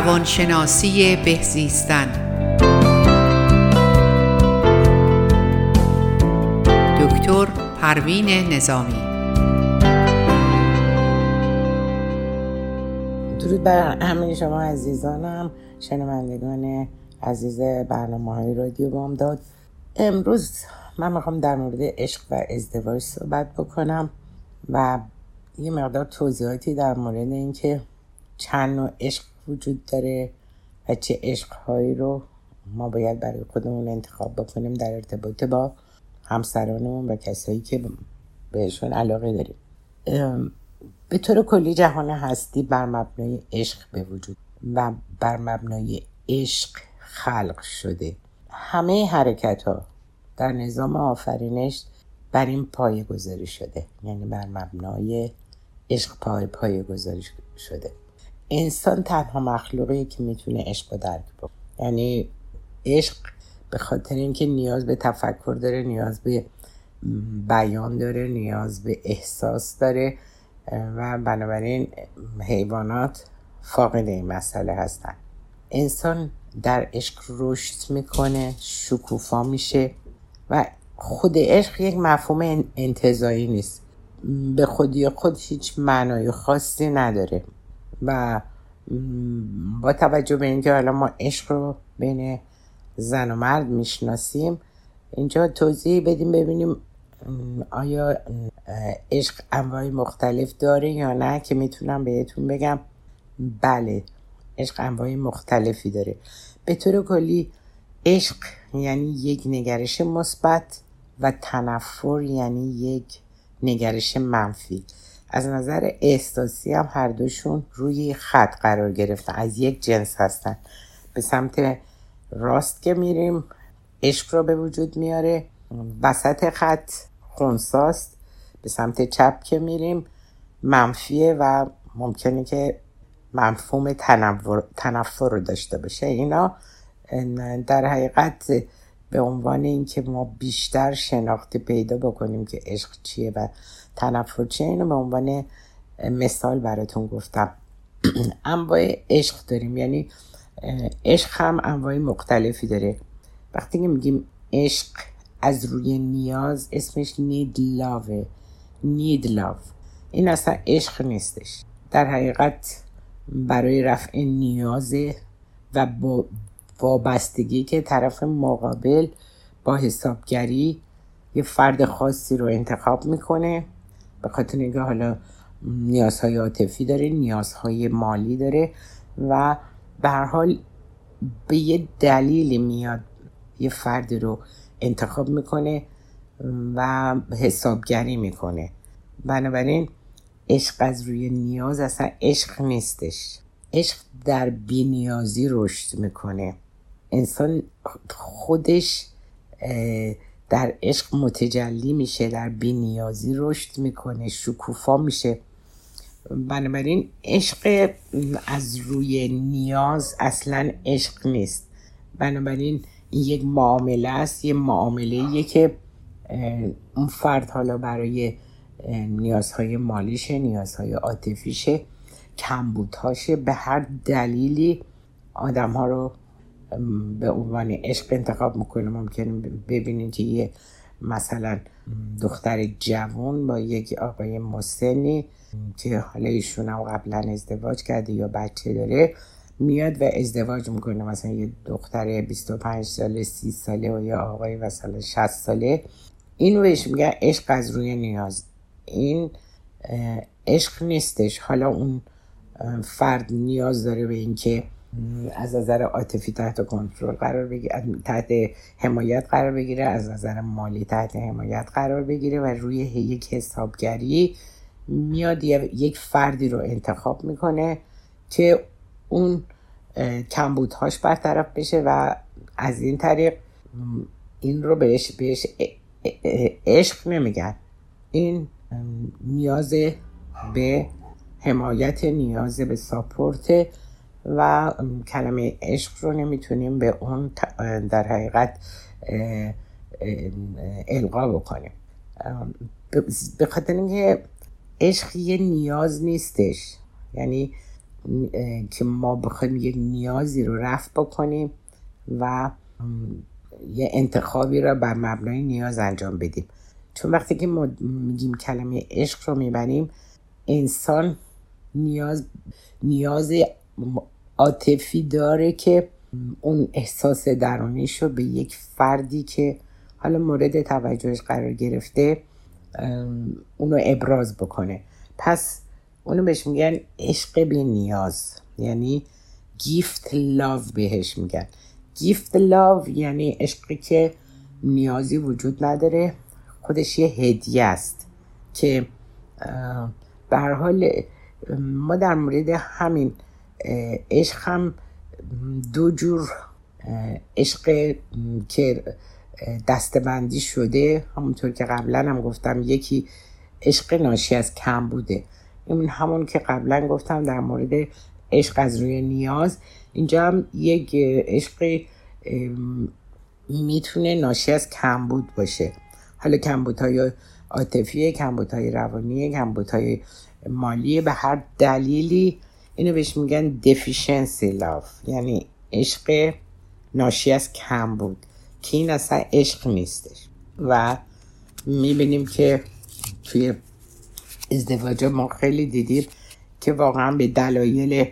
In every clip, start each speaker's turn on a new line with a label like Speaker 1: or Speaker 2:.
Speaker 1: روانشناسی بهزیستن دکتر پروین نظامی.
Speaker 2: درود بر همه شما عزیزانم شنوندگان عزیز برنامه های رادیو بامداد. امروز من می‌خوام در مورد عشق و ازدواج صحبت بکنم و یه مقدار توضیحاتی در مورد اینکه چند نوع عشق وجود داره و چه عشقهایی رو ما باید برای خودمون انتخاب بکنیم در ارتباط با همسرانمون و کسایی که بهشون علاقه داریم. به طور کلی جهان هستی بر مبنای عشق به وجود و بر مبنای عشق خلق شده. همه حرکت ها در نظام آفرینش بر این پایه گذاری شده. یعنی بر مبنای عشق پای پایه گذاری شده. انسان تنها مخلوقی که می‌تونه عشق رو درک بکنه. یعنی عشق به خاطر اینکه نیاز به تفکر داره نیاز به بیان داره نیاز به احساس داره و بنابراین حیوانات فاقد این مسئله هستن. انسان در عشق رشد می‌کنه شکوفا میشه و خود عشق یک مفهوم انتظایی نیست. به خودی خود هیچ معنای خاصی نداره. و با توجه به اینکه حالا ما عشق رو بین زن و مرد می‌شناسیم اینجا توضیح بدیم ببینیم آیا عشق انواع مختلف داره یا نه که می‌تونم بهتون بگم. بله عشق انواع مختلفی داره. به طور کلی عشق یعنی یک نگرش مثبت و تنفر یعنی یک نگرش منفی. از نظر احساسی هم هر دوشون روی خط قرار گرفتن از یک جنس هستن. به سمت راست که میریم عشق رو به وجود میاره وسط خط خونساست. به سمت چپ که میریم منفیه و ممکنه که مفهوم تنفر رو داشته باشه. اینا در حقیقت به عنوان اینکه ما بیشتر شناخته پیدا بکنیم که عشق چیه و تنفر چیه اینو به عنوان مثال براتون گفتم. انواع عشق داریم. یعنی عشق هم انواع مختلفی داره. وقتی که میگیم عشق از روی نیاز اسمش نید لاوه نید لاو این اصلا عشق نیستش. در حقیقت برای رفع نیازه و با وابستگی که طرف مقابل با حسابگری یه فرد خاصی رو انتخاب می‌کنه. به خاطر اینکه حالا نیازهای عاطفی داره نیازهای مالی داره و به هر حال به یه دلیلی میاد یه فردی رو انتخاب می‌کنه و حسابگری می‌کنه. بنابراین عشق از روی نیاز اصلا عشق نیستش. عشق در بینیازی رشد می‌کنه. انسان خودش در عشق متجلی میشه در بینیازی رشد می‌کنه شکوفا میشه. بنابراین عشق از روی نیاز اصلا عشق نیست. بنابراین این یک معامله است یه معامله که اون فرد حالا برای نیازهای مالیشه نیازهای عاطفیشه کمبودهاشه. به هر دلیلی آدم ها رو به عنوان عشق انتخاب می‌کنه ممکنه ببینید که یه مثلا دختر جوان با یک آقای مسنی که حالا ایشون هم قبلا ازدواج کرده یا بچه داره میاد و ازدواج می‌کنه. مثلا یه دختر 25 ساله 30 ساله و یا آقای مثلا 60 ساله. اینو بهش میگن عشق از روی نیاز. این عشق نیستش. حالا اون فرد نیاز داره به اینکه از نظر عاطفی تحت کنترل قرار بگیره تحت حمایت قرار بگیره از نظر مالی تحت حمایت قرار بگیره و روی یک حسابگری میاد یک فردی رو انتخاب می‌کنه که اون کمبودهاش برطرف بشه و از این طریق این رو بهش بهش عشق نمیگن. این نیاز به حمایت نیاز به ساپورت و کلمه عشق رو نمی‌تونیم به اون در حقیقت القا بکنیم. به خاطر اینکه عشق یه نیاز نیستش. یعنی که ما بخوایم یک نیازی رو رفت بکنیم و یه انتخابی را بر مبنای نیاز انجام بدیم. چون وقتی که ما میگیم کلمه عشق رو می‌بریم انسان نیاز نیاز عاطفی داره که اون احساس درونیش رو به یک فردی که حالا مورد توجهش قرار گرفته اونو ابراز بکنه. پس اونو بهش میگن عشق به نیاز. یعنی گیفت لاو بهش میگن. گیفت لاو یعنی عشقی که نیازی وجود نداره خودش یه هدیه است که به حال ما در مورد همین عشق هم دو جور عشق که دستبندی شده همونطور که قبلا هم گفتم یکی عشق ناشی از کم بوده. این همون که قبلا گفتم در مورد عشق از روی نیاز. اینجا هم یک عشق می‌تونه ناشی از کمبود باشه. حالا کمبودهای عاطفی کمبودهای روانی کمبودهای مالی به هر دلیلی اینو بهش میگن deficiency love. یعنی عشق ناشی از کمبود که این اصلا عشق نیستش. و می‌بینیم که توی ازدواج ما خیلی دیدیم که واقعا به دلایل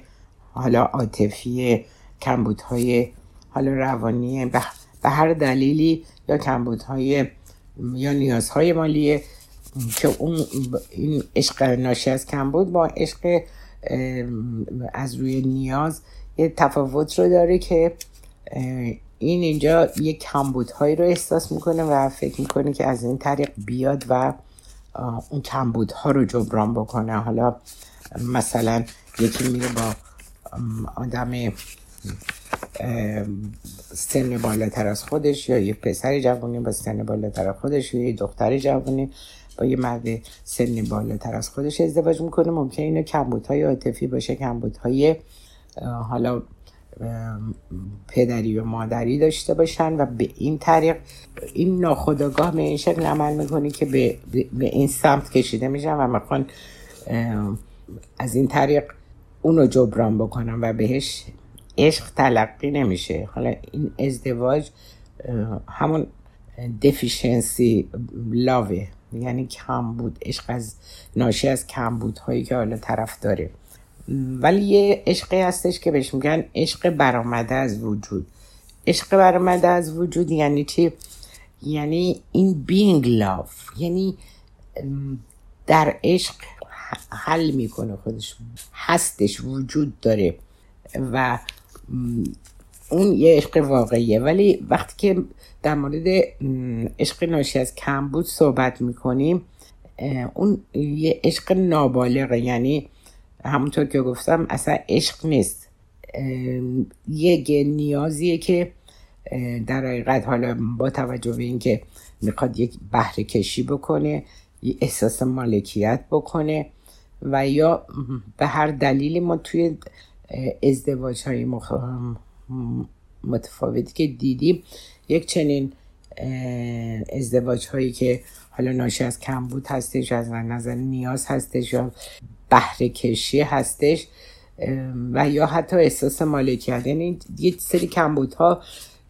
Speaker 2: حالا عاطفی کمبودهای حالا روانی به هر دلیلی یا کمبودهای یا نیازهای مالیه که اون این عشق ناشی از کمبود با عشق از روی نیاز یه تفاوت رو داره که این اینجا یه کمبودهایی رو احساس می‌کنه و فکر می‌کنه که از این طریق بیاد و اون کمبودها رو جبران بکنه. حالا مثلا یکی میره با آدم سن بالاتر از خودش یا یه پسر جوانی با سن بالاتر از خودش یا یه دختر جوانی با یه مرد سن بالاتر از خودش ازدواج می‌کنه. ممکن اینو کمبودهای عاطفی باشه کمبودهای حالا پدری و مادری داشته باشن و به این طریق این ناخداگاه به این شکل عمل می‌کنه که به, به این سمت کشیده میشن و می‌خوان از این طریق اونو جبران بکنن و بهش عشق تلقی نمیشه. حالا این ازدواج همون دفیشنسی لاوه. یعنی کم بود عشق از ناشی از کم هایی که حالا طرف داره. ولی یه عشقی هستش که بهش میگن عشق برآمده از وجود. عشق برآمده از وجود یعنی چی؟ یعنی این بینگ لاف یعنی در عشق حل می‌کنه خودش. هستش وجود داره. و اون یه عشق واقعیه. ولی وقتی که در مورد عشق ناشی از کمبود صحبت می‌کنیم. اون یه عشق نابالغه یعنی همونطور که گفتم اصلا عشق نیست. یک نیازیه که در حقیقت حالا با توجه به اینکه می‌خواد یک بهره کشی بکنه یه احساس مالکیت بکنه و یا به هر دلیلی ما توی ازدواج های متفاوتی که دیدیم یک چنین ازدواج هایی که حالا ناشی از کمبود هستش از نظر نیاز هستش یا بهره کشی هستش و یا حتی احساس مالکیت. یعنی یه سری کمبودها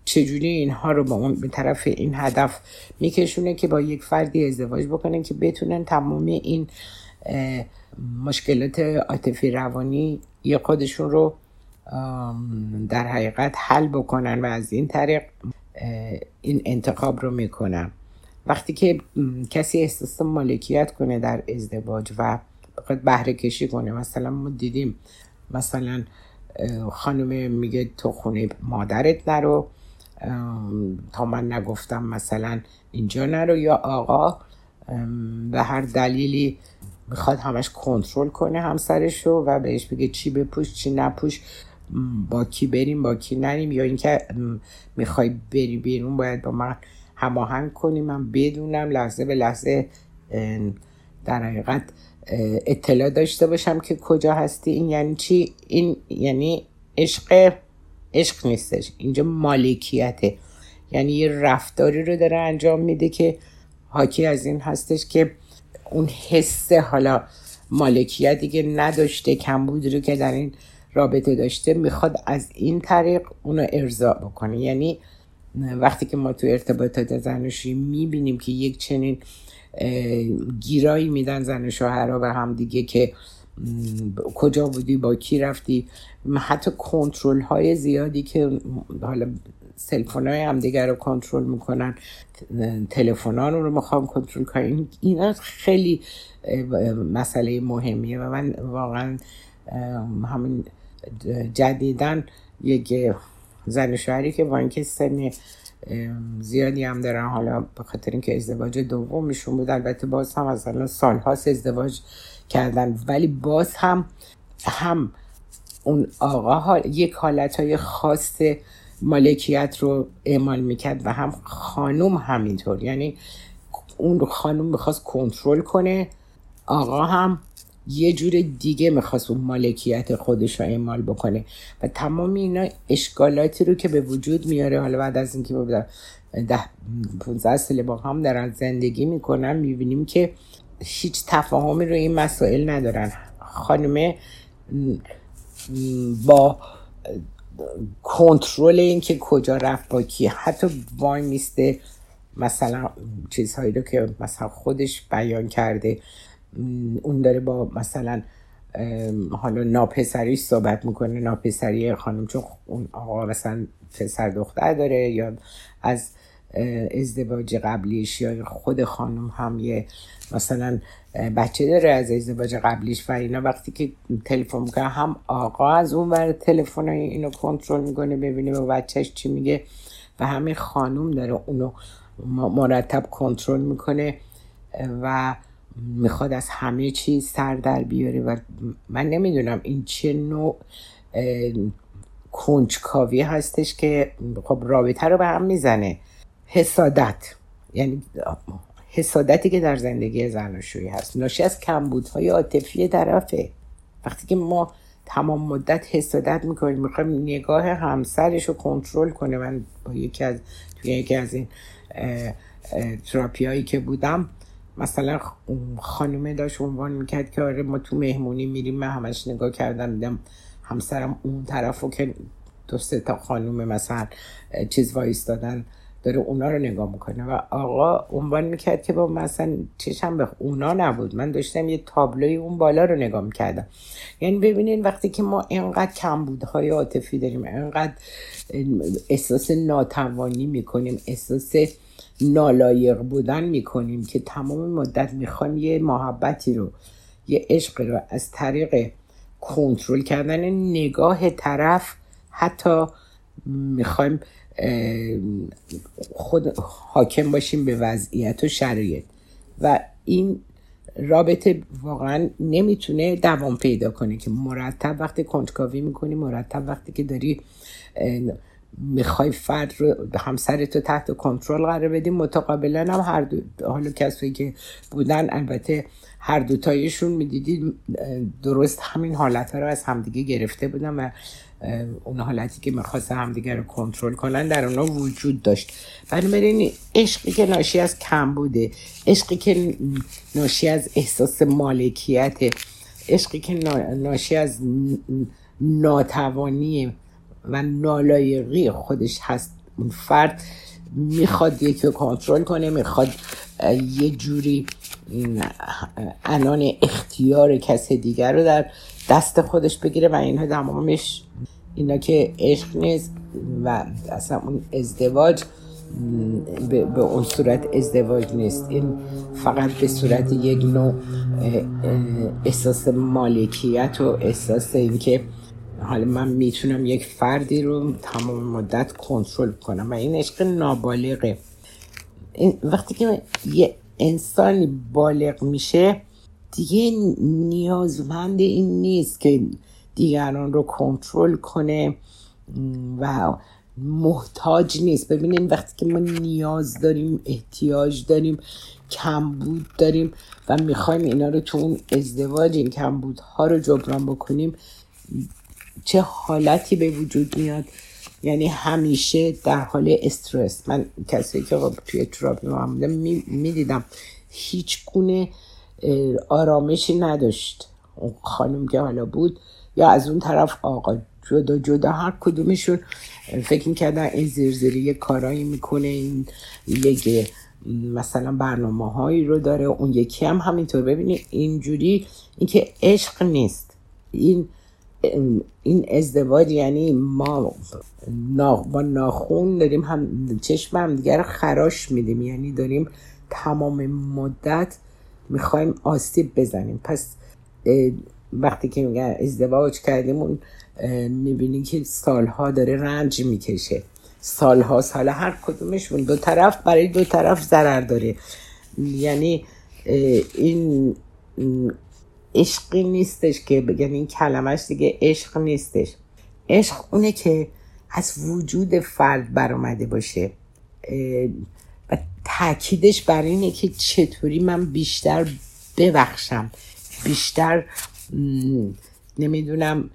Speaker 2: چجوری اینها رو با اون به طرف این هدف میکشونه که با یک فردی ازدواج بکنن که بتونن تمام این مشکلات عاطفی روانی یا خودشون رو در حقیقت حل بکنن و از این طریق این انتخاب رو می‌کنن وقتی که کسی احساس مالکیت کنه در ازدواج و بخواد بهره کشی کنه مثلا ما دیدیم مثلا خانم میگه تو خونه مادرت نرو تا من نگفتم مثلا اینجا نرو یا آقا به هر دلیلی می‌خواد همش کنترل کنه همسرش رو و بهش بگه چی بپوش چی نپوش. با کی بریم با کی نریم یا اینکه می‌خوای بری بیرون باید با من هماهنگ کنی. من بدونم لحظه به لحظه در حقیقت اطلاع داشته باشم که کجا هستی. این یعنی چی؟ این یعنی عشق عشق نیستش. اینجا مالکیته. یعنی یه رفتاری رو داره انجام میده که حاکی از این هستش که اون حس حالا مالکیت دیگه نداشته کمبودی رو که در این رابطه داشته می‌خواد از این طریق اونو ارضا بکنه. یعنی وقتی که ما تو ارتباطات زناشویی می‌بینیم که یک چنین گیرایی میدن زن و شوهرها به هم دیگه که کجا بودی با کی رفتی. حتی کنترل های زیادی که حالا سلفون های هم دیگر رو کنترل می‌کنن تلفن رو می‌خوام کنترل کنن. اینا خیلی مسئله مهمیه و من واقعا همین جدیدن یک زن شوهری که با اینکه سن زیادی هم دارن حالا به خاطر اینکه ازدواج دومشون بود البته باز هم از الان سالهاست ازدواج کردن. ولی باز هم هم اون آقا ها یک حالت های خاص مالکیت رو اعمال می‌کرد و هم خانوم همینطور. یعنی اون خانوم می‌خواست کنترل کنه آقا هم یه جور دیگه می‌خواست اون مالکیت خودش رو اعمال بکنه. و تمام اینا اشکالاتی رو که به وجود میاره حالا بعد از اینکه بودم ده 15 سال با هم دارن زندگی می‌کنن می‌بینیم که هیچ تفاهمی رو این مسائل ندارن. خانمه با کنترل اینکه کجا رفت با کی. حتی وای میسته مثلا چیزهایی رو که مثلا خودش بیان کرده. اون داره با مثلا حالا ناپسریش صحبت می‌کنه ناپسری خانم چون اون آقا مثلا پسر دختر داره یا از ازدواج قبلیش یا خود خانم هم یه مثلا بچه داره از ازدواج قبلیش و اینا. وقتی که تلفن می‌کنه هم آقا از اون ور تلفن اینو کنترل می‌کنه ببینه به بچهش چی میگه و همه خانم داره اونو مرتب کنترل می‌کنه و می‌خواد از همه چیز سر در بیاره و من نمی‌دونم این چه نوع کنجکاوی هستش که خب رابطه رو به هم می‌زنه. حسادت یعنی حسادتی که در زندگی زناشویی هست. ناشی از کمبودهای عاطفی طرفه. وقتی که ما تمام مدت حسادت می‌کنیم می‌خوایم نگاه همسرش رو کنترل کنه. من با یکی از توی یکی از این تراپی هایی که بودم مثلا خانومه داشت عنوان می‌کرد که آره ما تو مهمونی میریم. من همش نگاه کردم دیدم همسرم اون طرفو که دو سه تا خانومه مثلا چیز دادن داره اونا رو نگاه می‌کنه. و آقا عنوان می‌کرد که با مثلا چشم به اونا نبود. من داشتم یه تابلوی اون بالا رو نگاه می‌کردم. یعنی ببینین وقتی که ما اینقدر کمبودهای عاطفی داریم اینقدر احساس ناتوانی می‌کنیم احساس نالایق بودن می‌کنیم که تمام مدت می‌خوایم یه محبتی رو یه عشق رو از طریق کنترل کردن نگاه طرف حتی می‌خوایم خود حاکم باشیم به وضعیت و شرایط. و این رابطه واقعا نمی‌تونه دوام پیدا کنه که مرتب وقتی کنجکاوی می‌کنی مرتب وقتی که داری می‌خوای فرد رو همسرت رو تحت کنترل قرار بدیم متقابلا هم هر دو حالا کسایی که بودن البته هر دوتایشون می‌دیدید درست همین حالت رو از همدیگه گرفته بودن و اون حالتی که می‌خواست همدیگه رو کنترل کنن در اونا وجود داشت. بنابراین عشقی که ناشی از کم بوده عشقی که ناشی از احساس مالکیت عشقی که ناشی از ناتوانی و نالایقی خودش هست. اون فرد می‌خواد یکی رو کنترل کنه می‌خواد یه جوری انان اختیار کس دیگر رو در دست خودش بگیره و اینها تمامش اینا که عشق نیست و اصلا اون ازدواج به, اون صورت ازدواج نیست. این فقط به صورت یک نوع احساس مالکیت و احساس اینکه حالا من می‌تونم یک فردی رو تمام مدت کنترل کنم. و این عشق نابالغه. این وقتی که یه انسانی بالغ میشه دیگه نیازمند این نیست که دیگران رو کنترل کنه و محتاج نیست. ببینین وقتی که ما نیاز داریم احتیاج داریم کمبود داریم و می‌خوایم اینا رو تو اون ازدواج این کمبودها رو جبران بکنیم چه حالتی به وجود میاد. یعنی همیشه در حال استرس. من کسی که توی تراپی معموله می‌دیدم هیچ گونه آرامشی نداشت. اون خانم که حالا بود یا از اون طرف آقا جدا جدا هر کدومشون فکر می‌کردن این زیرزیری یه کارایی می‌کنه این یک مثلا برنامه هایی رو داره. اون یکی هم همینطور. ببینید اینجوری اینکه عشق نیست. این این ازدواج یعنی ما با ناخون داریم هم چشم هم دیگر خراش میدیم. یعنی داریم تمام مدت می‌خوایم آسیب بزنیم. پس وقتی که میگن ازدواج کردیم اون می‌بینیم که سالها داره رنج می‌کشه. سالها سال هر کدومشون دو طرف برای دو طرف ضرر داره. یعنی این عشقی نیستش که بگن این کلمش دیگه عشق نیستش. عشق اونه که از وجود فرد برآمده باشه. و تاکیدش بر اینه که چطوری من بیشتر ببخشم. بیشتر نمی‌دونم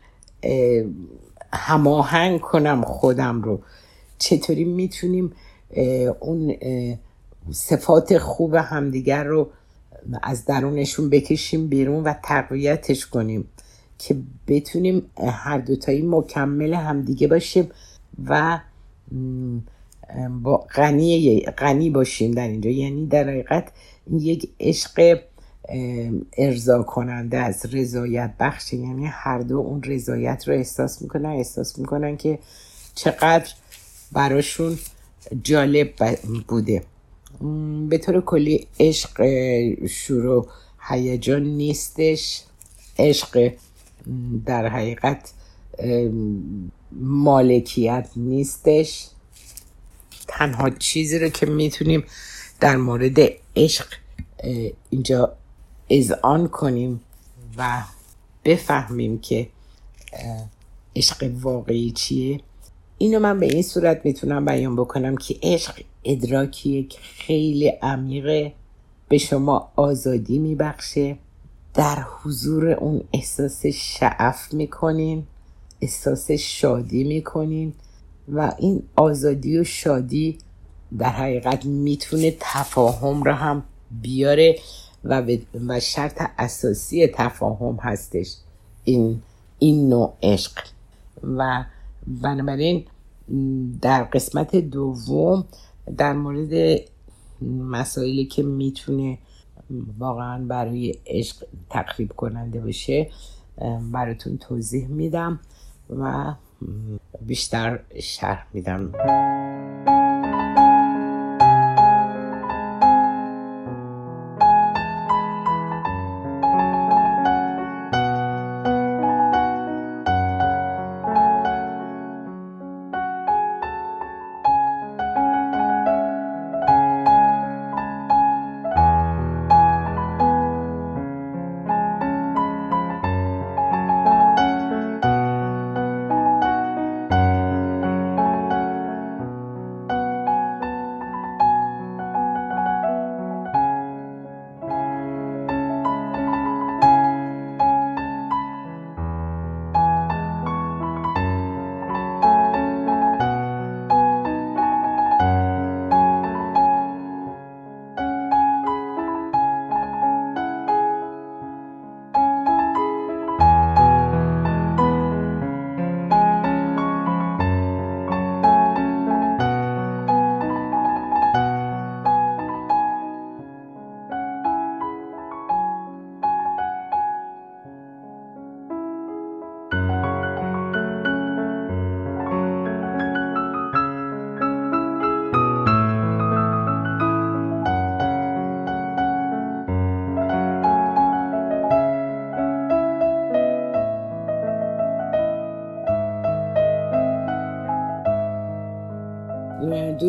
Speaker 2: هماهنگ کنم خودم رو. چطوری می‌تونیم اون صفات خوب همدیگر رو از درونشون بکشیم بیرون و تقویتش کنیم که بتونیم هر دوتایی مکمل همدیگه باشیم و با غنی غنی باشیم در اینجا. یعنی در حقیقت یک عشق ارضا کننده از رضایت بخش یعنی هر دو اون رضایت رو احساس می‌کنن احساس می‌کنن که چقدر براشون جالب بوده. به طور کلی عشق شروع هیجان نیستش. عشق در حقیقت مالکیت نیستش. تنها چیزی رو که می‌تونیم در مورد عشق اینجا اذعان کنیم و بفهمیم که عشق واقعی چیه. اینو من به این صورت می‌تونم بیان بکنم که عشق ادراکیه که خیلی عمیقه به شما آزادی میبخشه. در حضور اون احساس شعف می‌کنین احساس شادی می‌کنین و این آزادی و شادی در حقیقت می‌تونه تفاهم رو هم بیاره و, و شرط اساسی تفاهم هستش این این نوع عشق. و بنابراین در قسمت دوم در مورد مسائلی که می‌تونه واقعا برای عشق تقریب کننده باشه براتون توضیح میدم و بیشتر شرح میدم.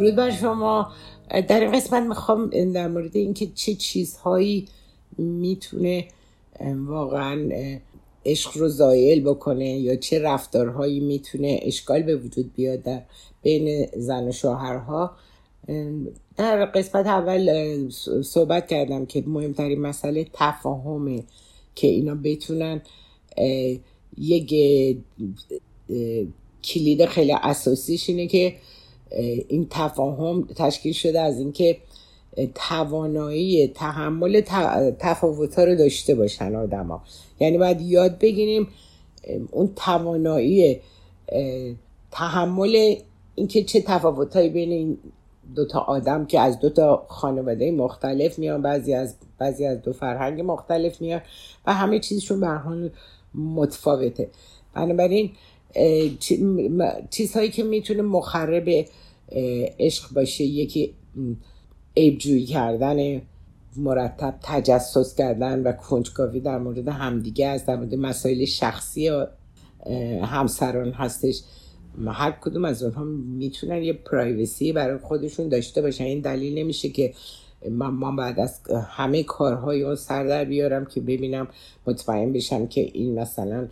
Speaker 2: درود بر شما. در این قسمت می‌خوام در مورد اینکه چه چیزهایی می‌تونه واقعا عشق رو زایل بکنه یا چه رفتارهایی می‌تونه اشکال به وجود بیاد در بین زن و شوهرها. در قسمت اول صحبت کردم که مهمترین مسئله تفاهمه که اینا بتونن یک کلید خیلی اساسیش اینه که این تفاهم تشکیل شده از اینکه توانایی تحمل تفاوت رو داشته باشن آدما. یعنی باید یاد بگیریم اون توانایی تحمل اینکه چه تفاوتهایی بین این دوتا آدم که از دوتا خانواده مختلف میان بعضی از بعضی از دو فرهنگ مختلف میان و همه چیزشون به متفاوته. بنابراین چیزهایی که می‌تونه مخرب عشق باشه. یکی عیبجویی کردن مرتب تجسس کردن و کنجکاوی در مورد همدیگه است در مورد مسائل شخصی همسران هستش. هر کدوم از اونها می‌تونن یه پرایوسی برای خودشون داشته باشن. این دلیل نمیشه که من, بعد از همه کارهای اون سر در بیارم که ببینم مطمئن بشم که این مثلا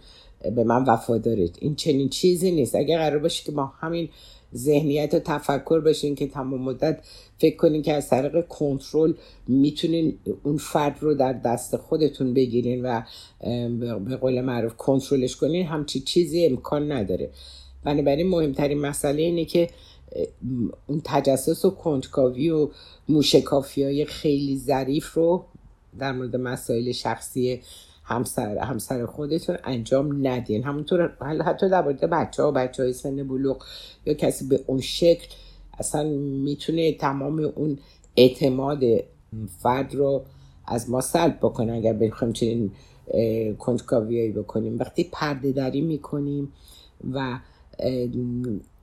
Speaker 2: به من وفاداره این چنین چیزی نیست. اگه قرار باشه که ما همین ذهنیت و تفکر باشین که تمام مدت فکر کنین که از طریق کنترل می‌تونین اون فرد رو در دست خودتون بگیرین و به قول معروف کنترلش کنین همچی چیزی امکان نداره. بنابراین مهمترین مسئله اینه که اون تجسس و کنجکاوی و موشکافی های خیلی ظریف رو در مورد مسائل شخصی همسر همسر خودتون انجام ندین. همونطور حتی در مورد بچه ها و بچه های سن بلوغ یا کسی به اون شکل اصلا می‌تونه تمام اون اعتماد فرد رو از ما سلب بکنه. اگر بخوایم چنین کنجکاویایی بکنیم. وقتی پرده دری می‌کنیم و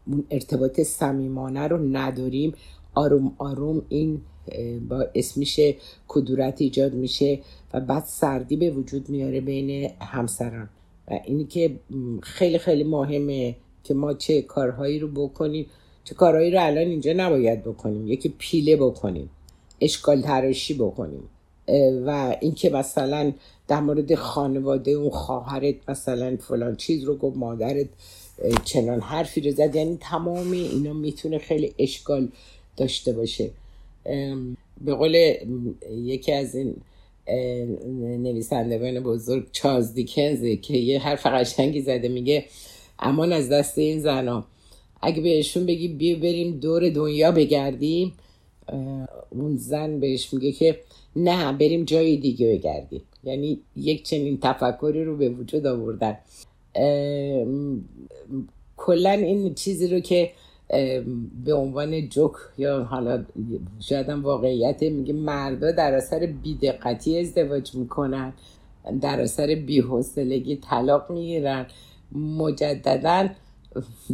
Speaker 2: اون ارتباط صمیمانه رو نداریم آروم آروم این با میشه کدورت ایجاد میشه و بعد سردی به وجود میاره بین همسران. و اینی که خیلی خیلی مهمه که ما چه کارهایی رو بکنیم چه کارهایی رو الان اینجا نباید بکنیم. یکی پیله بکنیم اشکال تراشی بکنیم. و اینکه مثلا در مورد خانواده اون خواهرت مثلا فلان چیز رو گفت مادرت چنان حرفی رو زد. یعنی تمام اینا می‌تونه خیلی اشکال داشته باشه. به قول یکی از این نویسندگان بزرگ چارلز دیکنز که یه حرف قشنگی زده میگه امان از دست این زنا. اگه بهشون بگی بیا بریم دور دنیا بگردیم اون زن بهش میگه که نه بریم جای دیگه بگردیم. یعنی یک چنین تفکری رو به وجود آوردن. کلا این چیزی رو که به عنوان جوک یا حالا شاید واقعیت میگه مردا در اثر بیدقتی ازدواج می‌کنن در اثر بیحسلگی طلاق می‌گیرن. مجددا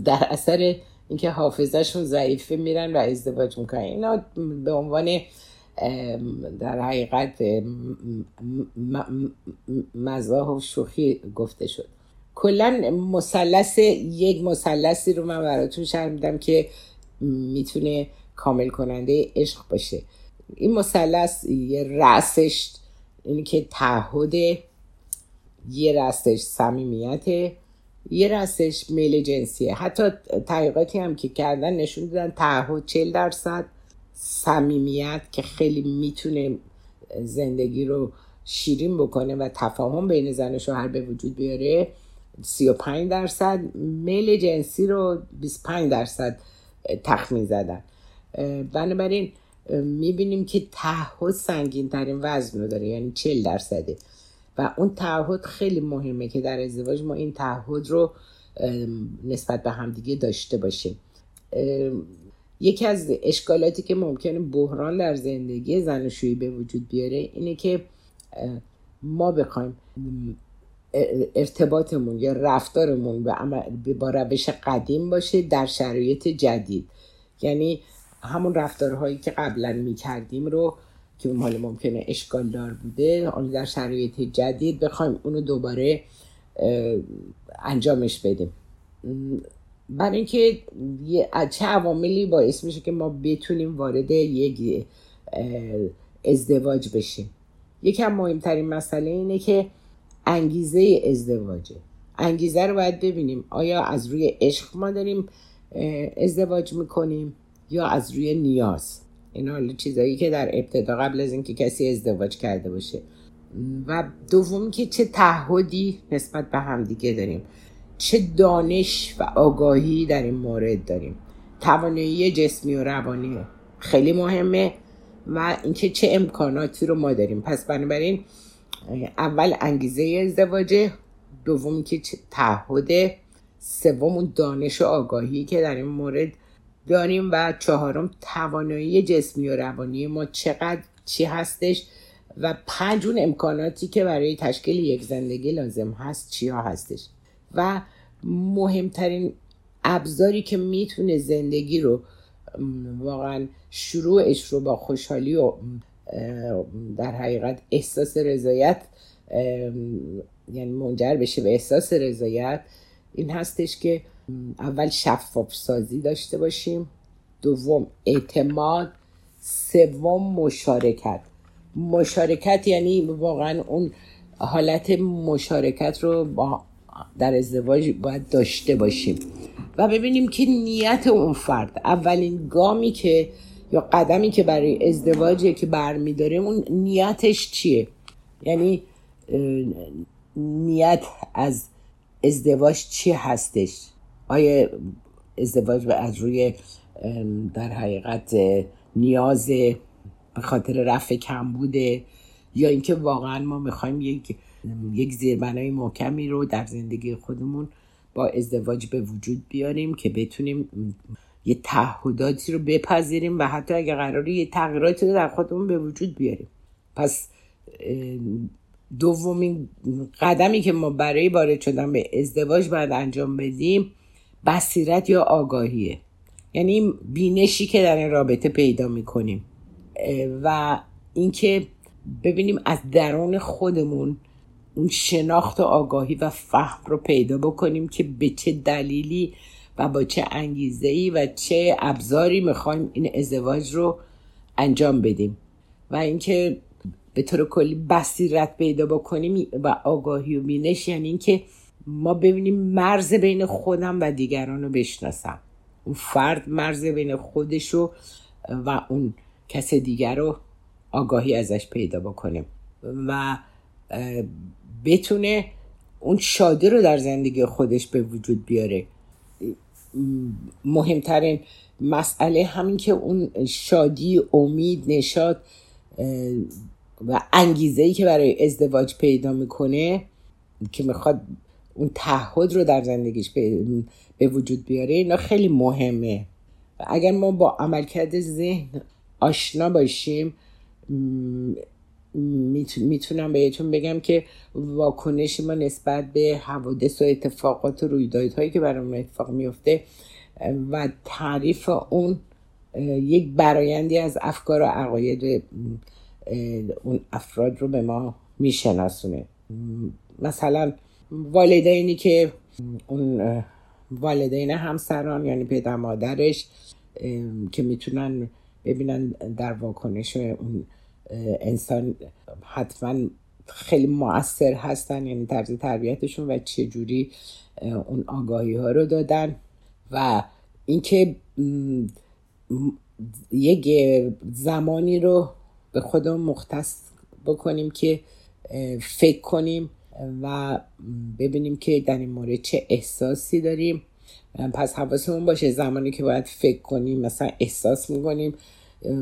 Speaker 2: در اثر اینکه حافظهشون ضعیفه میرن و ازدواج می‌کنن. اینا به عنوان در حقیقت مزاح و شوخی گفته شد کلا مثلث یک مثلثی رو من براتون شرح میدم که می‌تونه کامل کننده عشق باشه. این مثلث یه رأسش اینی که تعهد یه رستش صمیمیت یه رستش میل جنسیه. حتی تحقیقاتی هم که کردن نشون دادن تعهد 40 درصد صمیمیت که خیلی می‌تونه زندگی رو شیرین بکنه و تفاهم بین زن و شوهر به وجود بیاره. 35 درصد میل جنسی رو 25 درصد تخمین زدن. بنابراین می‌بینیم که تعهد سنگین ترین وزن رو داره یعنی 40 درصده. و اون تعهد خیلی مهمه که در ازدواج ما این تعهد رو نسبت به همدیگه داشته باشیم. یکی از اشکالاتی که ممکنه بحران در زندگی زن و به وجود بیاره اینه که ما بخوایم ارتباطمون یا رفتارمون با روش قدیم باشه در شرایط جدید. یعنی همون رفتارهایی که قبلا می‌کردیم رو که مال ممکنه اشکال دار بوده حالا در شرایط جدید بخوایم اونو دوباره انجامش بدیم. برای اینکه چه عواملی باعث میشه که ما بتونیم وارد یک ازدواج بشیم. یکم مهمترین مسئله اینه که انگیزه ازدواجه. انگیزه رو باید ببینیم. آیا از روی عشق ما داریم ازدواج می‌کنیم یا از روی نیاز؟ این حالا چیزایی که در ابتدا قبل از اینکه کسی ازدواج کرده باشه. و دوم که چه تعهدی نسبت به همدیگه داریم. چه دانش و آگاهی در این مورد داریم. توانایی جسمی و روانی خیلی مهمه و اینکه چه امکاناتی رو ما داریم. پس بنابراین اول انگیزه ازدواجه دوم که تعهد سوم دانش و آگاهی که در این مورد داریم و چهارم توانایی جسمی و روانی ما چقدر چی هستش و پنج اون امکاناتی که برای تشکیل یک زندگی لازم هست چیا هستش. و مهمترین ابزاری که می‌تونه زندگی رو واقعا شروعش رو با خوشحالی و در حقیقت احساس رضایت یعنی منجر بشه به احساس رضایت این هستش که اول شفاف سازی داشته باشیم دوم اعتماد سوم مشارکت. مشارکت یعنی واقعا اون حالت مشارکت رو با در ازدواج باید داشته باشیم. و ببینیم که نیت اون فرد اولین گامی که یا قدمی که برای ازدواجی که برمیداریم اون نیتش چیه؟ یعنی نیت از ازدواج چی هستش؟ آیا ازدواج از روی در حقیقت نیاز به خاطر رفع کم بوده؟ یا اینکه واقعا ما می‌خوایم یک یک زیربنای محکمی رو در زندگی خودمون با ازدواج به وجود بیاریم که بتونیم یه تعهداتی رو بپذیریم و حتی اگه قراری یه تغییراتی رو در خودمون به وجود بیاریم. پس دومین قدمی که ما برای وارد شدن به ازدواج باید انجام بدیم بصیرت یا آگاهیه. یعنی بینشی که در این رابطه پیدا می‌کنیم. و اینکه ببینیم از درون خودمون اون شناخت و آگاهی و فهم رو پیدا بکنیم که به چه دلیلی و با چه انگیزه ای و چه ابزاری می‌خوایم این ازدواج رو انجام بدیم. و اینکه به طور کلی بصیرت پیدا بکنیم و آگاهی و بینش یعنی اینکه ما ببینیم مرز بین خودم و دیگران رو بشناسم. اون فرد مرز بین خودش رو و اون کس دیگر رو آگاهی ازش پیدا بکنیم. و بتونه اون شادی رو در زندگی خودش به وجود بیاره. مهمترین مسئله همین که اون شادی امید نشاد و انگیزه ای که برای ازدواج پیدا می‌کنه که می‌خواد اون تعهد رو در زندگیش به وجود بیاره اینا خیلی مهمه. و اگر ما با عملکرد ذهن آشنا باشیم می‌تونم بهتون بگم که واکنش ما نسبت به حوادث و اتفاقات و رویدادهایی که برامون اتفاق میفته و تعریف اون یک برایندی از افکار و عقاید اون افراد رو به ما میشناسونه. مثلا والدینی که اون والدین همسران یعنی پدر مادرش که می‌تونن ببینن در واکنش اون انسان حتما خیلی مؤثر هستن یعنی طرز تربیتشون و چجوری اون آگاهی ها رو دادن. و اینکه یک زمانی رو به خودمون مختص بکنیم که فکر کنیم و ببینیم که در این مورد چه احساسی داریم. پس حواسمون باشه زمانی که باید فکر کنیم مثلا احساس می‌کنیم.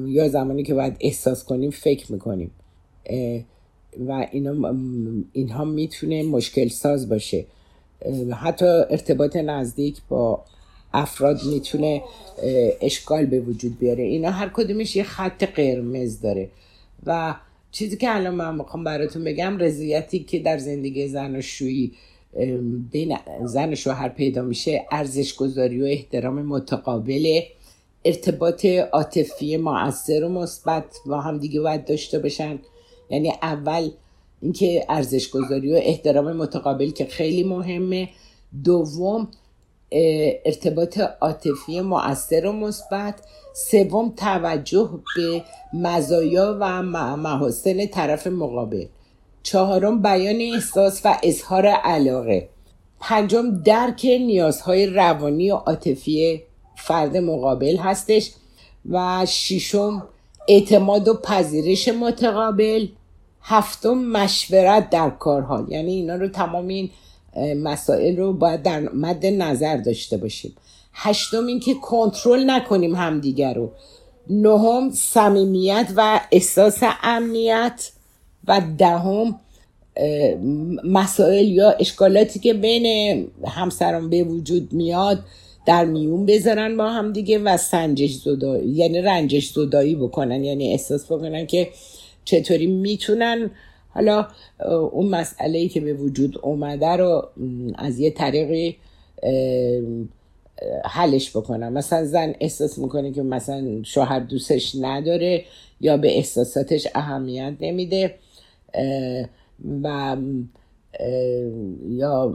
Speaker 2: یا زمانی که باید احساس کنیم فکر می‌کنیم. و اینا اینها می‌تونه مشکل ساز باشه حتی ارتباط نزدیک با افراد می‌تونه اشکال به وجود بیاره. اینا هر کدومش یه خط قرمز داره. و چیزی که الان من می‌خوام براتون بگم رضایتی که در زندگی زن و شویی بین زن و شوهر پیدا میشه ارزش گذاری و احترام متقابله. ارتباط عاطفی مؤثر و مثبت با هم دیگه باید داشته باشن. یعنی اول اینکه ارزش گذاری و احترام متقابل که خیلی مهمه. دوم ارتباط عاطفی مؤثر و مثبت. سوم توجه به مزایا و محاسن طرف مقابل. چهارم بیان احساس و اظهار علاقه. پنجم درک نیازهای روانی و عاطفی فرد مقابل هستش و ششم اعتماد و پذیرش متقابل. هفتم مشورت در کارها یعنی اینا رو تمام این مسائل رو باید در مد نظر داشته باشیم. هشتم این که کنترل نکنیم همدیگر رو. نهم صمیمیت و احساس امنیت. و دهم مسائل یا اشکالاتی که بین همسران به وجود میاد در میون بذارن با هم دیگه و سنجش زدایی یعنی رنجش زدایی بکنن. یعنی احساس بکنن که چطوری می‌تونن. حالا اون مسئله ای که به وجود اومده رو از یه طریقی حلش بکنن. مثلا زن احساس می‌کنه که مثلا شوهر دوستش نداره یا به احساساتش اهمیت نمیده و یا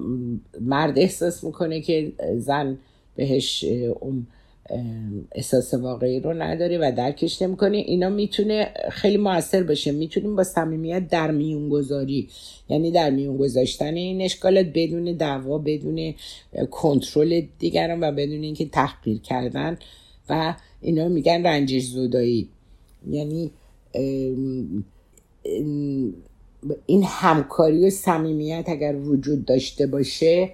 Speaker 2: مرد احساس می‌کنه که زن بهش اون احساس واقعی رو نداره و درکش نمی‌کنه اینا می‌تونه خیلی موثر باشه می‌تونیم با صمیمیت در میون گذاری. یعنی در میون گذاشتن این اشکالات بدون دعوا بدون کنترل دیگران و بدون اینکه تحقیر کردن و اینا میگن رنجش زدایی. یعنی این همکاری و صمیمیت اگر وجود داشته باشه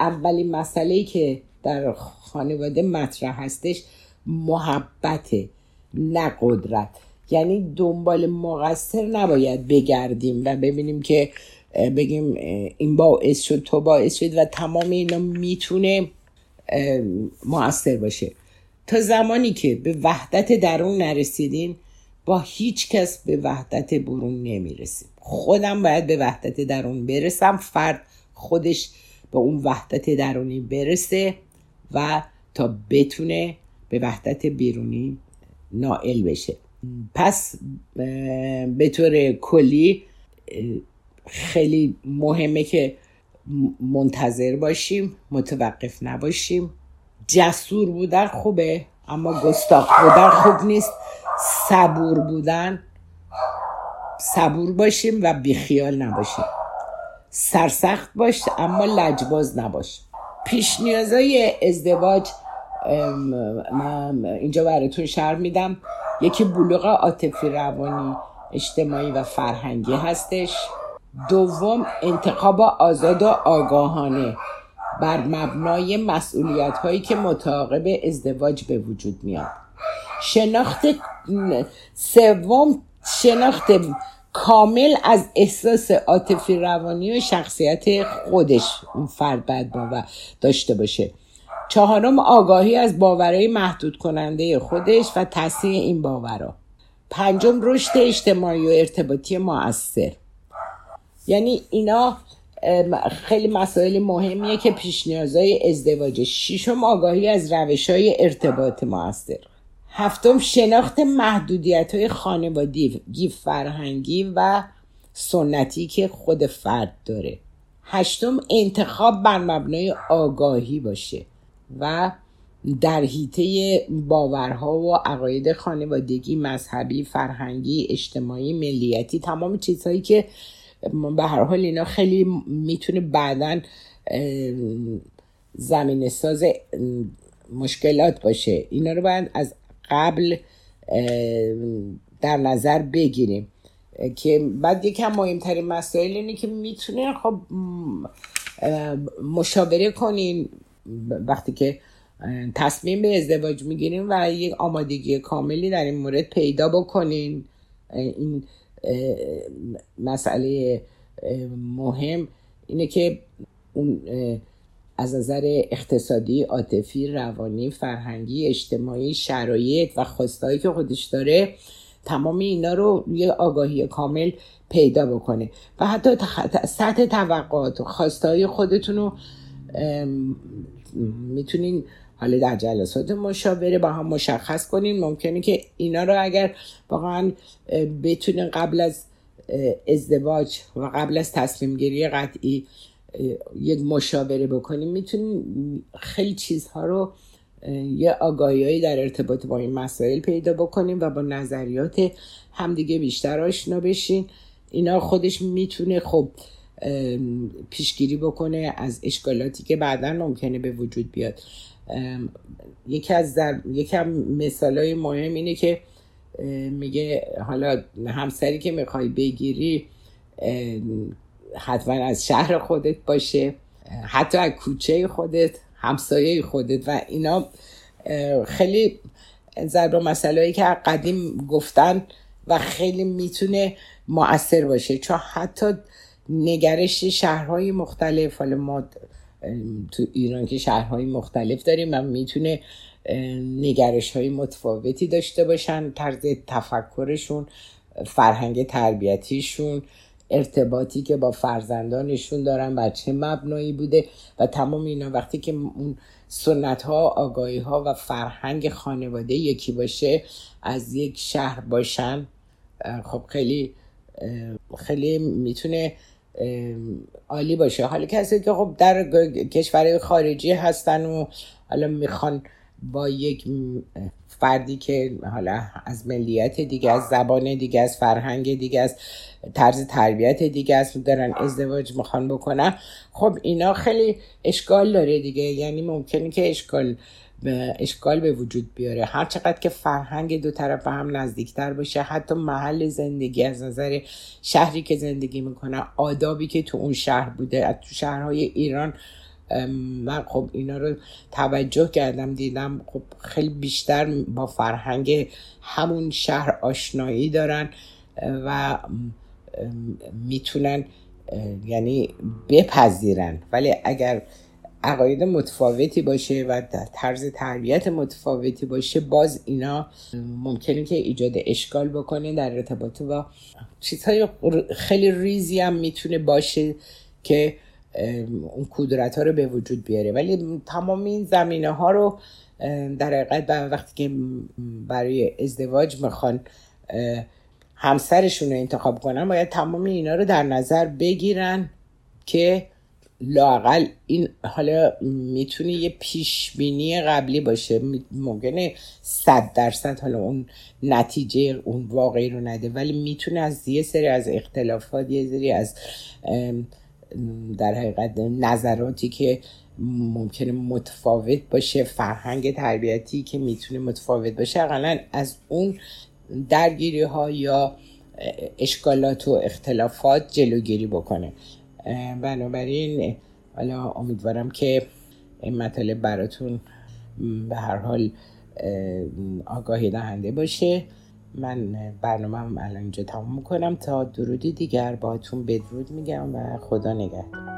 Speaker 2: اولین مسئله ای که در خانواده مطرح هستش محبت نه قدرت. یعنی دنبال مقصر نباید بگردیم و ببینیم که بگیم این باعث شد تو باعث شد و تمام اینا می‌تونه موثر باشه. تا زمانی که به وحدت درون نرسیدین با هیچ کس به وحدت برون نمی‌رسیم. خودم باید به وحدت درون برسم. فرد خودش به اون وحدت درونی برسه و تا بتونه به وحدت بیرونی نائل بشه. پس به طور کلی خیلی مهمه که منتظر باشیم متوقف نباشیم. جسور بودن خوبه اما گستاخ بودن خوب نیست. صبور بودن صبور باشیم و بیخیال نباشیم. سرسخت باش اما لجباز نباش. پیش نیازای ازدواج اینجا براتون شرح میدم. یکی بلوغ عاطفی روانی اجتماعی و فرهنگی هستش. دوم انتخاب آزاد و آگاهانه بر مبنای مسئولیت هایی که متعاقب ازدواج به وجود میاد. شناخت سوم شناخت کامل از احساس عاطفی روانی و شخصیت خودش اون فرد باید باور داشته باشه. چهارم آگاهی از باورهای محدود کننده خودش و تصحیح این باورها. پنجم رشد اجتماعی و ارتباطی مؤثر. یعنی اینا خیلی مسائل مهمیه که پیش نیازهای ازدواج ششم آگاهی از روش های ارتباط موثر هفتم شناخت محدودیت های خانوادگی فرهنگی و سنتی که خود فرد داره. هشتم انتخاب بر مبنای آگاهی باشه و در حیطه باورها و عقاید خانوادگی مذهبی فرهنگی اجتماعی ملیتی تمام چیزهایی که به هر حال اینا خیلی می‌تونه بعدا زمین ساز مشکلات باشه. اینا رو باید از قبل در نظر بگیریم. که بعد یکم مهمترین مسائل اینه که می‌تونه خب مشاوره کنین. وقتی که تصمیم به ازدواج می‌گیریم و یک آمادگی کاملی در این مورد پیدا بکنین. این مسئله مهم اینه که اون از نظر اقتصادی، عاطفی، روانی، فرهنگی، اجتماعی، شرایط و خواستهایی که خودش داره تمام اینا رو یه آگاهی کامل پیدا بکنه. و حتی سطح توقعات و خواستهای خودتون رو می‌تونین حالا در جلسات مشاوره با هم مشخص کنین. ممکنه که اینا رو اگر واقعا بتونین قبل از ازدواج و قبل از تصمیم گیری قطعی یک مشاوره بکنیم می‌تونیم خیلی چیزها رو یه آگاهی در ارتباط با این مسائل پیدا بکنیم و با نظریات همدیگه بیشتر آشنا بشین. اینا خودش می‌تونه خب پیشگیری بکنه از اشکالاتی که بعدا ممکنه به وجود بیاد. یکی از در... یکی از مثال های مهم اینه که میگه حالا همسری که می‌خوای بگیری حتما از شهر خودت باشه حتی از کوچه خودت همسایه خودت و اینا. خیلی ضرب مسئله که قدیم گفتن و خیلی می‌تونه مؤثر باشه. چون حتی نگرش شهرهای مختلف حالا ما تو ایران که شهرهای مختلف داریم و می‌تونه نگرش های متفاوتی داشته باشن طرز تفکرشون فرهنگ تربیتیشون. ارتباطی که با فرزندانشون دارن و چه مبنایی بوده و تمام اینا. وقتی که اون سنت ها آگاهی ها و فرهنگ خانواده یکی باشه از یک شهر باشن خب خیلی خیلی می‌تونه عالی باشه. حالا کسی که خب در کشورهای خارجی هستن و حالا می‌خوان با یک فردی که حالا از ملیت دیگه از زبان دیگه از فرهنگ دیگه از طرز تربیت دیگه است دارن ازدواج می‌خوان بکنن. خب اینا خیلی اشکال داره دیگه. یعنی ممکنه که اشکال به اشکال به وجود بیاره. هر چقدر که فرهنگ دو طرف هم نزدیکتر باشه حتی محل زندگی از نظر شهری که زندگی می‌کنه آدابی که تو اون شهر بوده. از تو شهرهای ایران من خب اینا رو توجه کردم دیدم خب خیلی بیشتر با فرهنگ همون شهر آشنایی دارن و می‌تونن یعنی بپذیرن. ولی اگر عقاید متفاوتی باشه و طرز تربیت متفاوتی باشه باز اینا ممکنه که ایجاد اشکال بکنه در ارتباط با چیزهای خیلی ریزی هم می‌تونه باشه که اون کدرت ها رو به وجود بیاره. ولی تمام این زمینه ها رو در حقیقت وقتی که برای ازدواج می‌خوان همسرشون رو انتخاب کنن باید تمام اینا رو در نظر بگیرن که لاقل این حالا می‌تونه یه پیش بینی قبلی باشه. ممکنه صد درصد حالا اون نتیجه اون واقعی رو نده ولی می‌تونه از یه سری از اختلافات یه سری از در حقیقت نظراتی که ممکنه متفاوت باشه فرهنگ تربیتی که می‌تونه متفاوت باشه اقلا از اون درگیری ها یا اشکالات و اختلافات جلوگیری بکنه. بنابراین حالا امیدوارم که این مطالب براتون به هر حال آگاهی دهنده باشه. من برنامه هم الان اینجا تمام می‌کنم. تا درودی دیگر باهاتون بدرود میگم و خدا نگهدار.